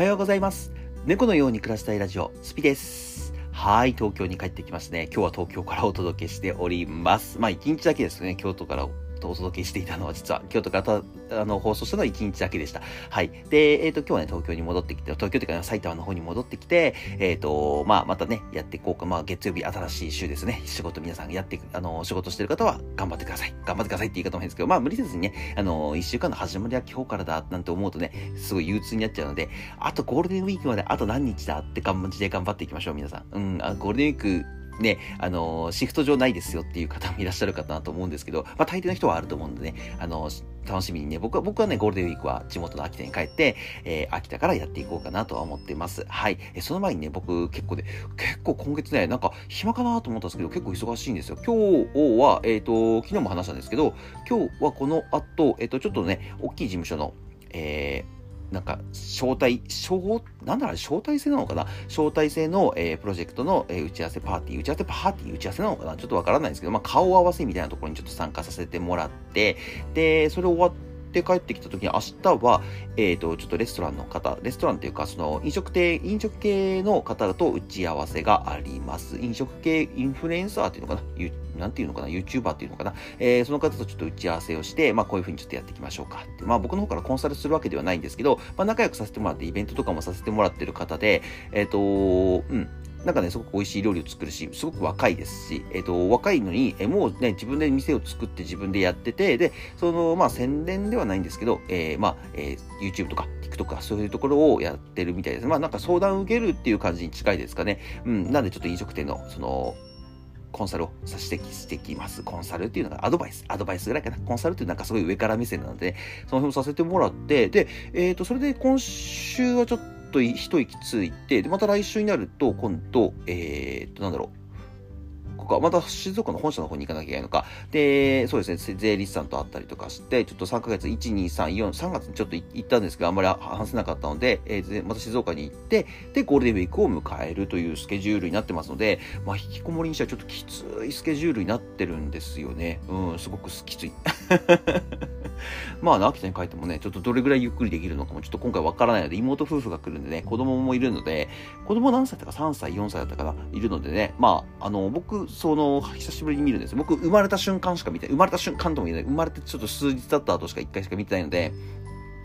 はようございます。猫のように暮らしたいラジオ、スピです。はい、東京に帰ってきましたね。今日は東京からお届けしております。まあ、一日だけですね、京都からお届けしていたのは、実は、京都かあの放送したのは一日だけでした。はい。で、えっ、と、今日はね、東京に戻ってきて、東京というか、埼玉の方に戻ってきて、えっ、と、まあ、またね、やっていこうか。まあ、月曜日、新しい週ですね。仕事皆さんやって、あの、仕事してる方は、頑張ってください。頑張ってくださいって言い方も変ですけど、まあ、無理せずにね、あの、一週間の始まりは今日からだ、なんて思うとね、すごい憂鬱になっちゃうので、あとゴールデンウィークまであと何日だって感じで頑張っていきましょう、皆さん。うん、あゴールデンウィーク、ね、あのシフト上ないですよっていう方もいらっしゃるかなと思うんですけど、まあ、大抵の人はあると思うんでね、あの楽しみにね、僕は、僕はね、ゴールデンウィークは地元の秋田に帰って、えー秋田からやっていこうかなとは思ってます。はい。えその前にね、僕結構ね、結構今月ね、なんか暇かなと思ったんですけど、結構忙しいんですよ。今日は、えっ、と、昨日も話したんですけど、今日はこの後、えっ、と、ちょっとね、大きい事務所の、えーなんか、招待、招、なんだろう、招待制なのかな？招待制の、えープロジェクトの、えー打ち合わせパーティー、打ち合わせパーティー、打ち合わせなのかな？ちょっとわからないんですけど、まあ、顔合わせみたいなところにちょっと参加させてもらって、で、それ終わって帰ってきた時に明日は、えっ、と、ちょっとレストランの方、レストランというか、その、飲食店、飲食系の方と打ち合わせがあります。飲食系インフルエンサーっていうのかな？ゆなんていうのかな ?YouTuber っていうのかな？えーその方とちょっと打ち合わせをして、まあこういうふうにちょっとやっていきましょうかって。まあ僕の方からコンサルするわけではないんですけど、まあ仲良くさせてもらって、イベントとかもさせてもらってる方で、えっ、と、うん。なんかね、すごく美味しい料理を作るし、すごく若いですし、えっ、と、若いのに、えもうね、自分で店を作って自分でやってて、で、その、まあ宣伝ではないんですけど、えーまあ、えー YouTube とか TikTok とかそういうところをやってるみたいです。まあなんか相談を受けるっていう感じに近いですかね。うん。なんでちょっと飲食店の、その、コンサルをさせてしてきます。コンサルっていうのがアドバイス。アドバイスぐらいかな。コンサルっていうなんかすごい上から目線なので、ねその辺もさせてもらって、で、えっ、と、それで今週はちょっとと一息ついて、で、また来週になると、今度、えっ、と、なんだろう。ここはまた静岡の本社の方に行かなきゃいけないのか。で、そうですね、税理士さんと会ったりとかして、ちょっと3ヶ月、1、2、3、4、3月にちょっと行ったんですけど、あんまり話せなかったので、えーまた静岡に行って、で、ゴールデンウィークを迎えるというスケジュールになってますので、まあ、引きこもりにしてはちょっときついスケジュールになってるんですよね。うん、すごくきつい。まあね、秋田に帰ってもね、ちょっとどれぐらいゆっくりできるのかもちょっと今回わからないので、妹夫婦が来るんでね、子供もいるので、子供何歳だったか？3歳、4歳だったかな、いるのでね、まあ、あの、僕、その、久しぶりに見るんです。僕、生まれた瞬間しか見て、生まれた瞬間とも言えない、生まれてちょっと数日経った後しか1回しか見てないので、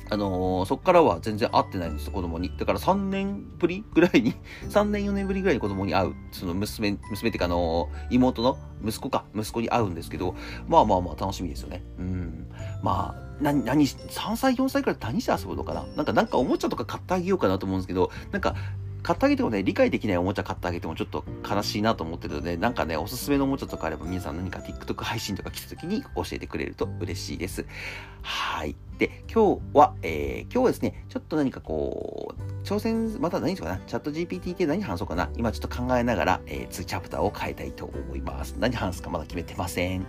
あのーそっからは全然会ってないんですよ、子供に。だから3年ぶりぐらいに、3年4年ぶりぐらいに子供に会う、その娘、娘っていうかあのー妹の息子か、息子に会うんですけど、まあまあまあ楽しみですよね。うん。まあ、何、何、3歳4歳くらい何して遊ぶのかな？なんか、なんかおもちゃとか買ってあげようかなと思うんですけど、なんか、買ってあげてもね、理解できないおもちゃ買ってあげてもちょっと悲しいなと思ってるので、なんかね、おすすめのおもちゃとかあれば皆さん何か TikTok 配信とか来た時に教えてくれると嬉しいです。はい。で、今日は、えー、今日はですね、ちょっと何かこう、挑戦、また何しようかな、チャット GPT 系何話そうかな、今ちょっと考えながら、えー、次チャプターを変えたいと思います。何話すかまだ決めてません。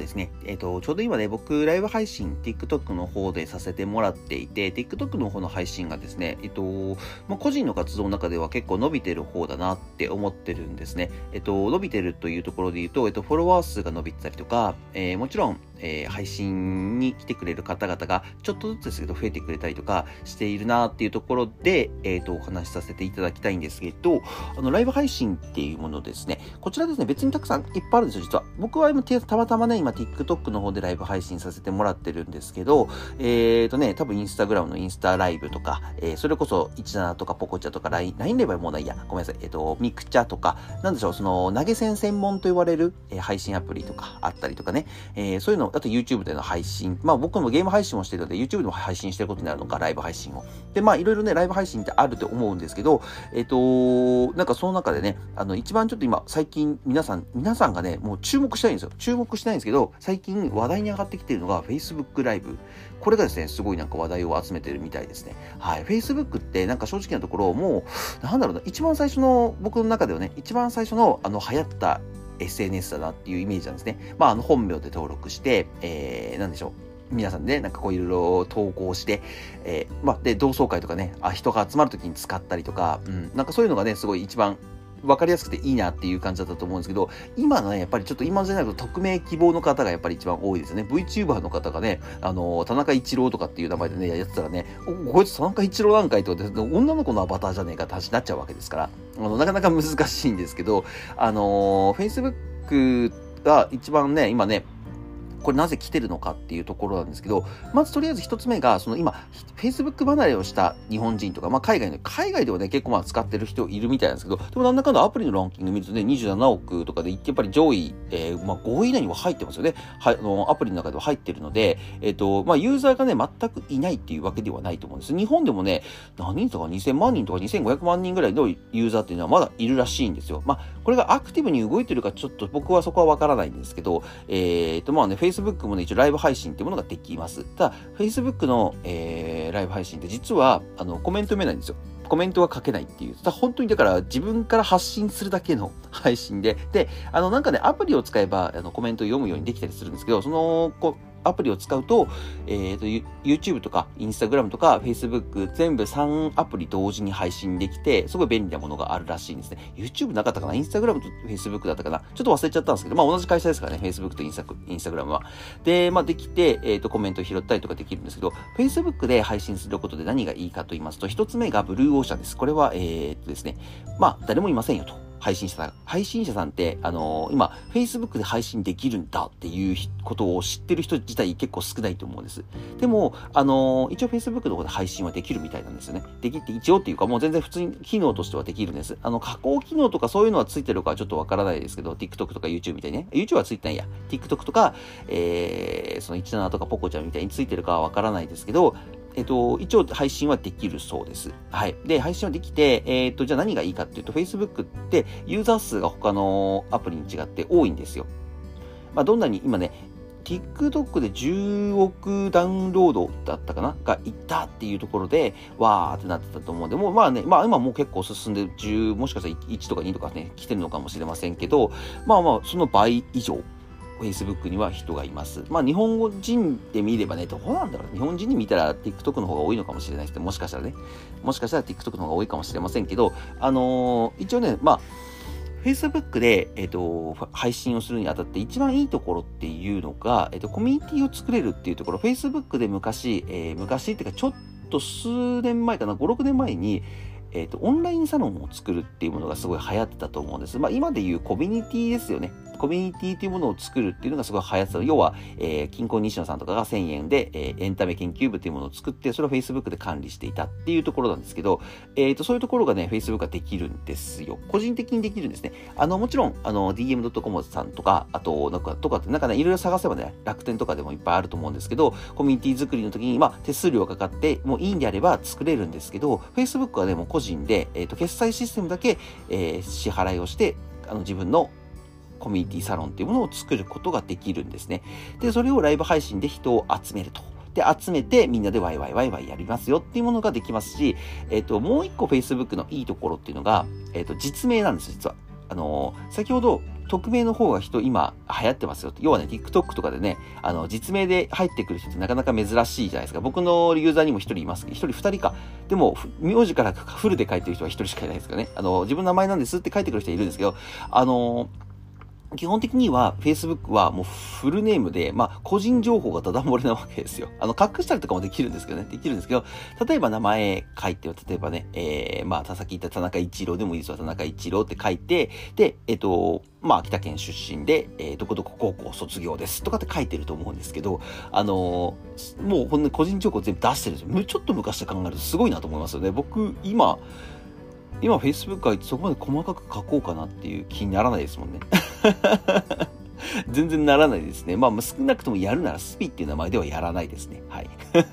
ですね、えっ、と、ちょうど今ね、僕、ライブ配信、TikTok の方でさせてもらっていて、TikTok の方の配信がですね、えっ、と、まあ、個人の活動の中では結構伸びてる方だなって思ってるんですね。えっ、と、伸びてるというところで言うと、えっ、と、フォロワー数が伸びてたりとか、えーもちろん、えー配信に来てくれる方々が、ちょっとずつですけど、増えてくれたりとかしているなっていうところで、えっ、と、お話しさせていただきたいんですけど、あの、ライブ配信っていうものですね、こちらですね、別にたくさんいっぱいあるんですよ、実は。僕は今、たまたまね、今、TikTok の方でライブ配信させてもらってるんですけど、えーとね、多分インスタグラムのインスタライブとか、えーそれこそ17とかポコチャとか LINE、LINE レバーもうないや、ごめんなさい、えっ、と、ミクチャとか、なんでしょう、その、投げ銭専門と言われる、えー配信アプリとかあったりとかね、えーそういうの、あと YouTube での配信、まあ僕もゲーム配信もしてるので、YouTube でも配信してることになるのか、ライブ配信を。で、まあいろいろね、ライブ配信ってあると思うんですけど、えっ、と、なんかその中でね、あの、一番ちょっと今、最近、皆さん、皆さんがね、もう注目したいんですよ。注目したいんですけど、最近話題に上がってきているのが Facebook ライブ。これがですね、すごいなんか話題を集めてるみたいですね。はい。Facebook ってなんか正直なところ、もう、なんだろうな、一番最初の、僕の中ではね、一番最初の、あの、流行った SNS だなっていうイメージなんですね。まあ、あの、本名で登録して、えー、なんでしょう。皆さんね、なんかこういろいろ投稿して、えー、まあ、で、同窓会とかね、あ、人が集まるときに使ったりとか、うん、なんかそういうのがね、すごい一番分かりやすくていいなっていう感じだったと思うんですけど、今のね、やっぱりちょっと今じゃないと匿名希望の方がやっぱり一番多いですね。VTuber の方がね、あの、田中一郎とかっていう名前でね、やってたらね、こいつ田中一郎なんかいと女の子のアバターじゃねえかって話になっちゃうわけですから、あの、なかなか難しいんですけど、あの、Facebook が一番ね、今ね、これなぜ来てるのかっていうところなんですけど、まずとりあえず一つ目が、その今、Facebook 離れをした日本人とか、まあ海外の、海外ではね、結構まあ使ってる人いるみたいなんですけど、でもなんだかんだアプリのランキング見るとね、27億とかで、やっぱり上位、えー、まあ5位以内には入ってますよね。はい、あの、アプリの中では入ってるので、えっ、ー、と、まあユーザーがね、全くいないっていうわけではないと思うんです。日本でもね、何人とか2000万人とか2500万人ぐらいのユーザーっていうのはまだいるらしいんですよ。まあ、これがアクティブに動いてるかちょっと僕はそこはわからないんですけど、えっ、ー、と、まあね、Facebook もね、一応ライブ配信っていうものができます。ただ、Facebook の、えー、ライブ配信って実は、あの、コメント読めないんですよ。コメントは書けないっていう。ただ本当にだから自分から発信するだけの 配信で、で、あのなんかね、アプリを使えばあのコメントを読むようにできたりするんですけど、そのこアプリを使うと、えっ、ー、と、YouTube とか Instagram とか Facebook 全部3アプリ同時に配信できて、すごい便利なものがあるらしいんですね。YouTube なかったかな ?Instagram と Facebook だったかな？ちょっと忘れちゃったんですけど、まあ同じ会社ですからね、Facebook と Instagram は。で、まあできて、えっ、ー、と、コメント拾ったりとかできるんですけど、Facebook で配信することで何がいいかと言いますと、一つ目がブルーオーシャンです。これは、えっ、ー、とですね、まあ誰もいませんよと。配信者さん、配信者さんって、あのー、今、Facebook で配信できるんだっていうことを知ってる人自体結構少ないと思うんです。でも、あのー、一応 Facebook の方で配信はできるみたいなんですよね。できって、一応っていうか、もう全然普通に機能としてはできるんです。あの、加工機能とかそういうのはついてるかはちょっとわからないですけど、TikTok とか YouTube みたいにね。YouTube はついてないや。TikTok とか、えー、その17とかポコちゃんみたいについてるかはわからないですけど、えっと、一応配信はできるそうです。はい。で、配信はできて、えっと、じゃあ何がいいかっていうと、Facebook ってユーザー数が他のアプリに違って多いんですよ。まあ、どんなに今ね、TikTok で10億ダウンロードだったかな？がいったっていうところで、わーってなってたと思うんで、もうまあね、まあ今もう結構進んで10、もしかしたら1とか2とかね、来てるのかもしれませんけど、まあまあその倍以上 Facebook には人がいます。まあ日本語人で見ればね、どうなんだろう。日本人に見たら TikTok の方が多いのかもしれないですもしかしたらね。もしかしたら TikTok の方が多いかもしれませんけど、あのー、一応ね、まあ、Facebook で、えっ、ー、と、配信をするにあたって一番いいところっていうのが、えっ、ー、と、コミュニティを作れるっていうところ、Facebook で昔、えー、昔っていうかちょっと数年前かな、5、6年前に、えっ、ー、と、オンラインサロンを作るっていうものがすごい流行ってたと思うんです。まあ、今でいうコミュニティですよね。コミュニティというものを作るっていうのがすごい流行ってた。要は、えー、金婚西野さんとかが1000円で、えー、エンタメ研究部というものを作って、それを Facebook で管理していたっていうところなんですけど、えっ、ー、と、そういうところがね、Facebook ができるんですよ。個人的にできるんですね。あの、もちろん、あの、DM.com さんとか、あと、なんか、とかって、なんかね、いろいろ探せばね、楽天とかでもいっぱいあると思うんですけど、コミュニティ作りの時に、まあ、手数料がかかって、もういいんであれば作れるんですけど、Facebook はね、もう個人で、えっ、と、決済システムだけ、え支払いをして、あの、自分のコミュニティサロンっていうものを作ることができるんですね。で、それをライブ配信で人を集めると。で、集めてみんなでワイワイワイワイやりますよっていうものができますし、えっ、ー、と、もう一個 Facebook のいいところっていうのが、えっ、ー、と、実名なんです、実は。あのー、先ほど、匿名の方が人今流行ってますよ。要はね、TikTok とかでね、あの、実名で入ってくる人ってなかなか珍しいじゃないですか。僕のユーザーにも一人いますけど、一人二人か。でも、名字からフルで書いてる人は一人しかいないですかね。あの、自分の名前なんですって書いてくる人いるんですけど、あの基本的には Facebook はもうフルネームで、まあ個人情報がただ漏れなわけですよ。あの隠したりとかもできるんですけどね。できるんですけど、例えば名前書いて、例えばね、えー、まあさっき言った田中一郎でもいいですよ。田中一郎って書いて、で、えっ、と、まあ秋田県出身で、えー、どこどこ高校卒業ですとかって書いてると思うんですけど、あのー、もうほんの個人情報全部出してるんですよ。ちょっと昔で考えるとすごいなと思いますよね。僕、今、今 Facebook はそこまで細かく書こうかなっていう気にならないですもんね。全然ならないですね。まあ、少なくともやるならスピっていう名前ではやらないですね。はい。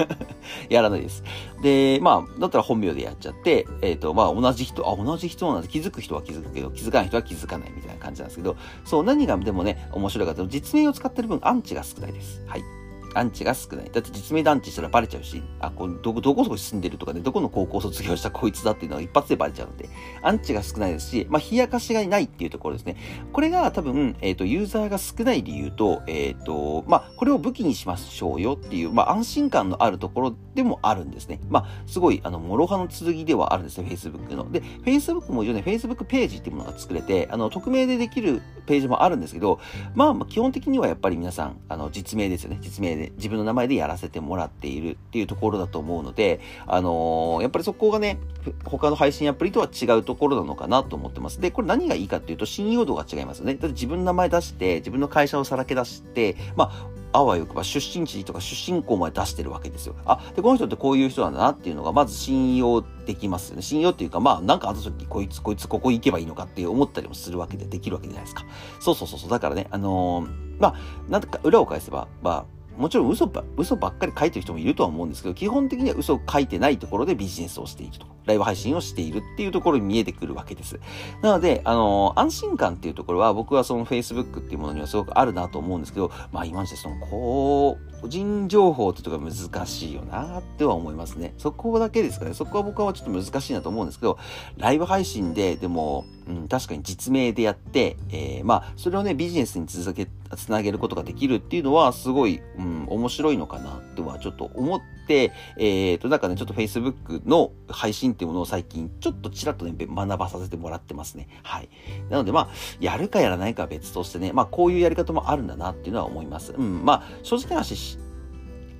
やらないです。で、まあ、だったら本名でやっちゃって、えっ、ー、と、まあ、同じ人、あ、同じ人なんで気づく人は気づくけど、気づかない人は気づかないみたいな感じなんですけど、そう、何がでもね、面白いかというと、実名を使ってる分、アンチが少ないです。はい。アンチが少ない。だって実名でアンチしたらバレちゃうし、あ、こどこ、どこそこ住んでるとかね、どこの高校卒業したこいつだっていうのは一発でバレちゃうので、アンチが少ないですし、まあ、冷やかしがいないっていうところですね。これが多分、えっ、ー、と、ユーザーが少ない理由と、えっ、ー、と、まあ、これを武器にしましょうよっていう、まあ、安心感のあるところでもあるんですね。まあ、すごい、あの、諸刃の剣ではあるんですね、Facebook の。で、Facebook も一応ね、Facebook ページっていうものが作れて、あの、匿名でできるページもあるんですけど、まあ、基本的にはやっぱり皆さん、あの、実名ですよね。実名で、自分の名前でやらせてもらっているっていうところだと思うので、あのー、やっぱりそこがね、他の配信アプリとは違うところなのかなと思ってます。で、これ何がいいかっていうと、信用度が違いますよね。だって自分の名前出して、自分の会社をさらけ出して、まあ、あわよくば出身地とか出身校まで出してるわけですよ。あ、で、この人ってこういう人なんだなっていうのが、まず信用できますよね。信用っていうか、まあ、なんかあった時、こいつ、こいつ、ここ行けばいいのかって思ったりもするわけで、できるわけじゃないですか。そうそうそうそう。だからね、あのー、まあ、なんとか裏を返せば、まあ、もちろん嘘ば嘘ばっかり書いてる人もいるとは思うんですけど、基本的には嘘を書いてないところでビジネスをしていると。ライブ配信をしているっていうところに見えてくるわけです。なので、あのー、安心感っていうところは僕はその Facebook っていうものにはすごくあるなと思うんですけど、まあ今までそのこう個人情報ってとこが難しいよなっては思いますね。そこだけですかね。そこは僕はちょっと難しいなと思うんですけど、ライブ配信で、でも、うん、確かに実名でやって、えー、まあ、それをね、ビジネスに続け、つなげることができるっていうのは、すごい、うん、面白いのかなってはちょっと思って、えっ、ー、と、なんかね、ちょっと Facebook の配信っていうものを最近、ちょっとちらっとね、学ばさせてもらってますね。はい。なので、まあ、やるかやらないかは別としてね、まあ、こういうやり方もあるんだなっていうのは思います。うん、まあ、正直な話、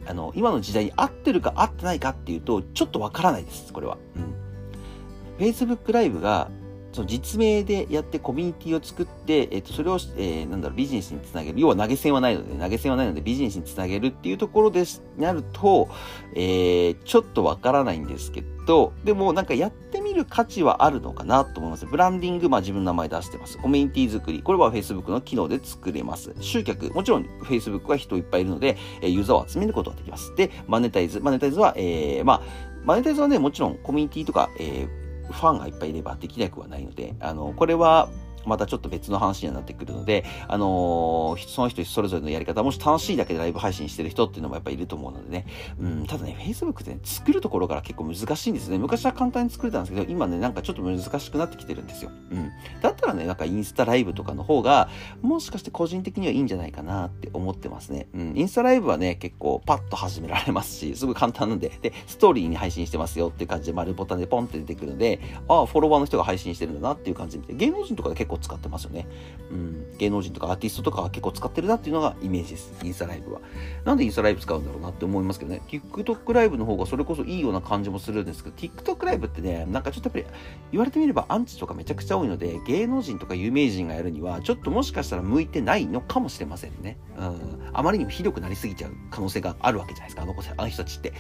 あの、今の時代に合ってるか合ってないかっていうと、ちょっとわからないです、これは。うん。Facebook ライブがその実名でやってコミュニティを作って、えっと、それを、えー、なんだろう、ビジネスにつなげる。要は投げ銭はないので、投げ銭はないのでビジネスにつなげるっていうところです、なると、えー、ちょっとわからないんですけど、でもなんかやってみる価値はあるのかなと思います。ブランディング、まあ自分の名前出してます。コミュニティ作り。これは Facebook の機能で作れます。集客。もちろん Facebook は人いっぱいいるので、えユーザーを集めることができます。で、マネタイズ。マネタイズは、えー、まあ、マネタイズはね、もちろんコミュニティとか、えーファンがいっぱいいればできなくはないので、あの、これはまたちょっと別の話になってくるので、あのー、その人それぞれのやり方、もし楽しいだけでライブ配信してる人っていうのもやっぱいると思うのでね。うん、ただね、Facebook ってね、作るところから結構難しいんですね。昔は簡単に作れたんですけど、今ね、なんかちょっと難しくなってきてるんですよ。うん。だったらね、なんかインスタライブとかの方が、もしかして個人的にはいいんじゃないかなって思ってますね。うん。インスタライブはね、結構パッと始められますし、すごい簡単なんで、で、ストーリーに配信してますよっていう感じで丸ボタンでポンって出てくるので、ああ、フォロワーの人が配信してるんだなっていう感じで、芸能人とかで結構使ってますよね。うん、芸能人とかアーティストとかは結構使ってるなっていうのがイメージです。インスタライブは。なんでインスタライブ使うんだろうなって思いますけどね。TikTok ライブの方がそれこそいいような感じもするんですけど、TikTok ライブってね、なんかちょっとやっぱり言われてみればアンチとかめちゃくちゃ多いので、芸能人とか有名人がやるには、ちょっともしかしたら向いてないのかもしれませんね。うん。あまりにもひどくなりすぎちゃう可能性があるわけじゃないですか、あの子あの人たちって。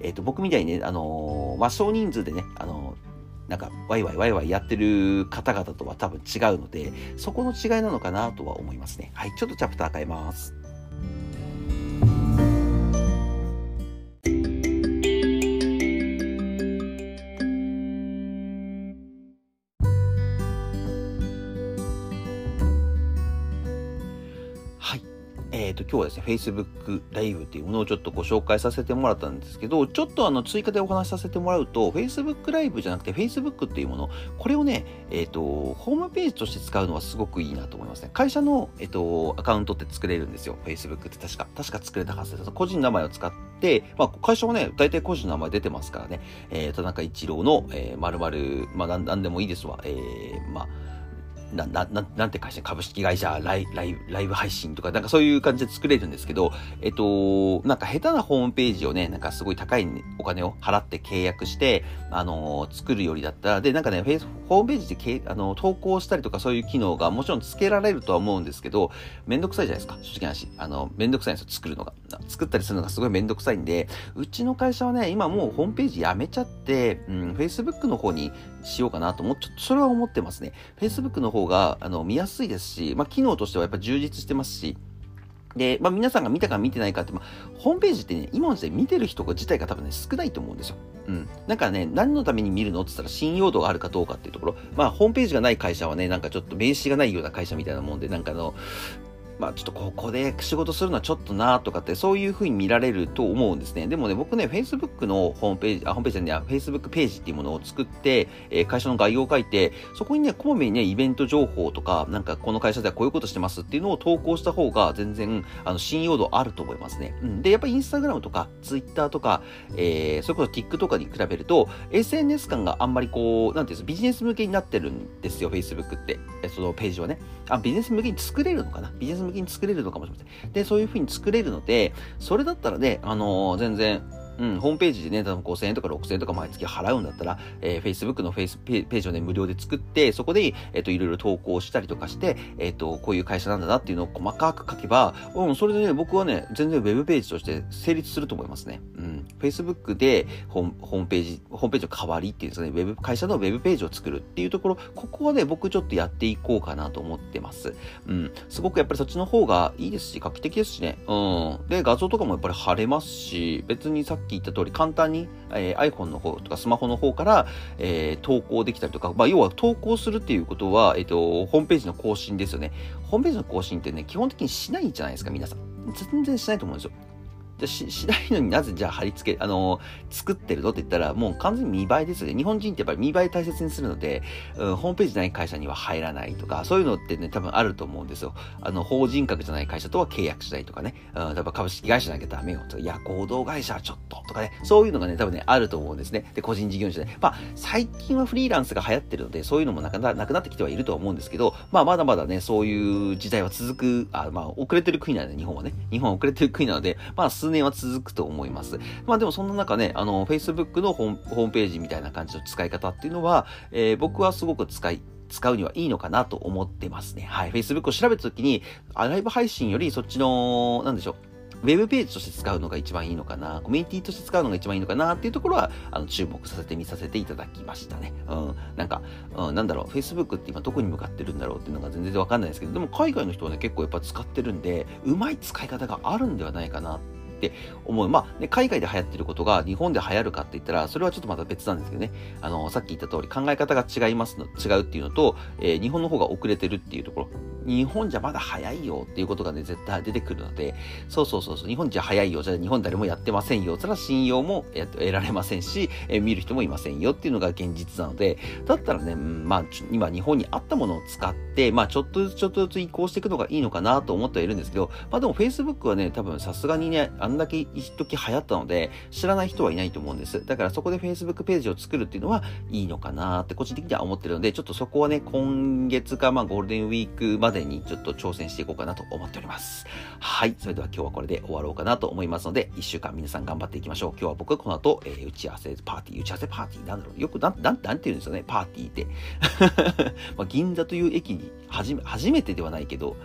えっ、ー、と、僕みたいにね、あのー、まあ、少人数でね、あのーなんか、ワイワイワイワイやってる方々とは多分違うので、そこの違いなのかなとは思いますね。はい、ちょっとチャプター変えます。えっ、ー、と、今日はですね、Facebook ライブっていうものをちょっとご紹介させてもらったんですけど、ちょっとあの、追加でお話しさせてもらうと、Facebook ライブじゃなくて Facebook っていうもの、これをね、えっ、ー、と、ホームページとして使うのはすごくいいなと思いますね。会社の、えっ、ー、と、アカウントって作れるんですよ。Facebook って確か。確か作れたはずです。個人の名前を使って、まあ、会社もね、大体個人の名前出てますからね、えー、田中一郎の、えー、〇〇、まあ、なん、なんでもいいですわ。えー、まあ、な、な、ななんて会社、株式会社ライ、ライブ、ライブ配信とか、なんかそういう感じで作れるんですけど、えっと、なんか下手なホームページをね、なんかすごい高いお金を払って契約して、あのー、作るよりだったら、で、なんかね、フェイス、ホームページでけあの投稿したりとかそういう機能がもちろんつけられるとは思うんですけど、めんどくさいじゃないですか、正直な話。あの、めんどくさいんですよ、作るのが。作ったりするのがすごいめんどくさいんで、うちの会社はね、今もうホームページやめちゃって、うん、Facebook の方にしようかなと思っちょっとそれは思ってますね。Facebook の方が、あの、見やすいですし、まあ、機能としてはやっぱ充実してますし、で、まあ、皆さんが見たか見てないかって、まあ、ホームページってね、今の時代見てる人自体が多分ね、少ないと思うんですよ。うん。なんかね、何のために見るのって言ったら信用度があるかどうかっていうところ。まあ、ホームページがない会社はね、なんかちょっと名刺がないような会社みたいなもんで、なんかあの、まあちょっとここで仕事するのはちょっとなとかってそういう風に見られると思うんですね。でもね、僕ね、Facebook のホームページ、あ、ホームページじゃない、Facebook ページっていうものを作って、えー、会社の概要を書いて、そこにね、こまめにね、イベント情報とか、なんかこの会社ではこういうことしてますっていうのを投稿した方が全然、あの、信用度あると思いますね。うん。で、やっぱり Instagram とか Twitter とか、えー、それこそ TikTok に比べると、SNS 感があんまりこう、なんていうんですビジネス向けになってるんですよ、Facebook って。そのページはね。あ、ビジネス向けに作れるのかなビジネス向きに作れるのかもしれません。で、そういう風に作れるので、それだったらね、あのー、全然、うん、ホームページでね、多分5000円とか6000円とか毎月払うんだったら、えー、Facebook のフェイスページをね、無料で作って、そこで、えっ、ー、と、いろいろ投稿したりとかして、えっ、ー、と、こういう会社なんだなっていうのを細かく書けば、うん、それでね、僕はね、全然ウェブページとして成立すると思いますね。うん。Facebook でホームページ、ホームページの代わりっていうんですかね、ウェブ、会社のウェブページを作るっていうところ、ここはね、僕ちょっとやっていこうかなと思ってます。うん。すごくやっぱりそっちの方がいいですし、画期的ですしね。うん。で、画像とかもやっぱり貼れますし、別にさっき言った通り簡単に、えー、iPhone の方とかスマホの方から、えー、投稿できたりとか、まあ、要は投稿するっていうことは、えっ、ー、と、ホームページの更新ですよね。ホームページの更新ってね、基本的にしないじゃないですか、皆さん。全然しないと思うんですよ。じゃし、しないのになぜじゃあ貼り付け、あのー、作ってるのって言ったら、もう完全に見栄えですよね。日本人ってやっぱり見栄え大切にするので、うん、ホームページない会社には入らないとか、そういうのってね、多分あると思うんですよ。あの、法人格じゃない会社とは契約しないとかね、うん、例えば株式会社なきゃダメよとか、いや、合同会社はちょっととかね、そういうのがね、多分ね、あると思うんですね。で、個人事業主で、ね。まあ、最近はフリーランスが流行ってるので、そういうのもなくななくなってきてはいると思うんですけど、まあ、まだまだね、そういう時代は続く、あまあ、遅れてる国なので、日本はね、日本は遅れてる国なので、まあ、数年は続くと思います。まあでもそんな中ね、あの、Facebook のホームページみたいな感じの使い方っていうのは、えー、僕はすごく使い、使うにはいいのかなと思ってますね。はい。Facebook を調べたときに、ライブ配信よりそっちの、なんでしょう。ウェブページとして使うのが一番いいのかな、コミュニティとして使うのが一番いいのかなっていうところは、あの、注目させてみさせていただきましたね。うん。なんか、うん、なんだろう、Facebook って今どこに向かってるんだろうっていうのが全然わかんないですけど、でも海外の人はね、結構やっぱ使ってるんで、うまい使い方があるんではないかなってって思う。まあ、ね、海外で流行ってることが日本で流行るかって言ったら、それはちょっとまた別なんですけどね。あの、さっき言った通り考え方が違いますの、違うっていうのと、えー、日本の方が遅れてるっていうところ。日本じゃまだ早いよっていうことがね、絶対出てくるので、そうそうそうそう、日本じゃ早いよ。じゃあ日本誰もやってませんよ。それは信用も得られませんし、えー、見る人もいませんよっていうのが現実なので、だったらね、まあ、今日本にあったものを使って、まあ、ちょっとずつちょっとずつ移行していくのがいいのかなと思ってはいるんですけど、まあでも Facebook はね、多分さすがにね、あんだけ一時流行ったので、知らない人はいないと思うんです。だからそこで Facebook ページを作るっていうのはいいのかなって個人的には思ってるので、ちょっとそこはね、今月かまあゴールデンウィークまでにちょっと挑戦していこうかなと思っております。はい。それでは今日はこれで終わろうかなと思いますので、一週間皆さん頑張っていきましょう。今日は僕はこの後、えー、打ち合わせパーティー、打ち合わせパーティーなんだろうよくなん、なん、なんて言うんですよね、パーティーって。まあ、銀座という駅に初め、初めてではないけど、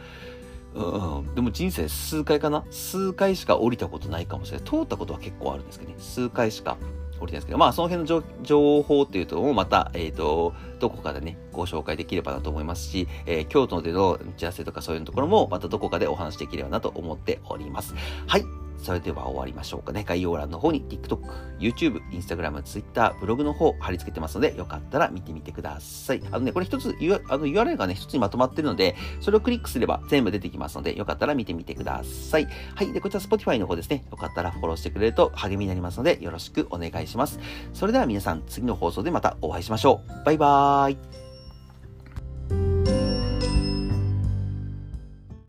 うん、でも人生数回かな？数回しか降りたことないかもしれない。通ったことは結構あるんですけどね。数回しか降りてないですけど、まあその辺の情報っていうともまた、えっ、ー、と、どこかでね、ご紹介できればなと思いますし、えー、京都での打ち合わせとかそういうところもまたどこかでお話できればなと思っております。はい。それでは終わりましょうかね。概要欄の方に TikTok、YouTube、Instagram、Twitter、ブログの方貼り付けてますので、よかったら見てみてください。あのね、これ一つ、あの URL がね、一つにまとまってるので、それをクリックすれば全部出てきますので、よかったら見てみてください。はい。で、こちら Spotify の方ですね。よかったらフォローしてくれると励みになりますので、よろしくお願いします。それでは皆さん、次の放送でまたお会いしましょう。バイバーイ。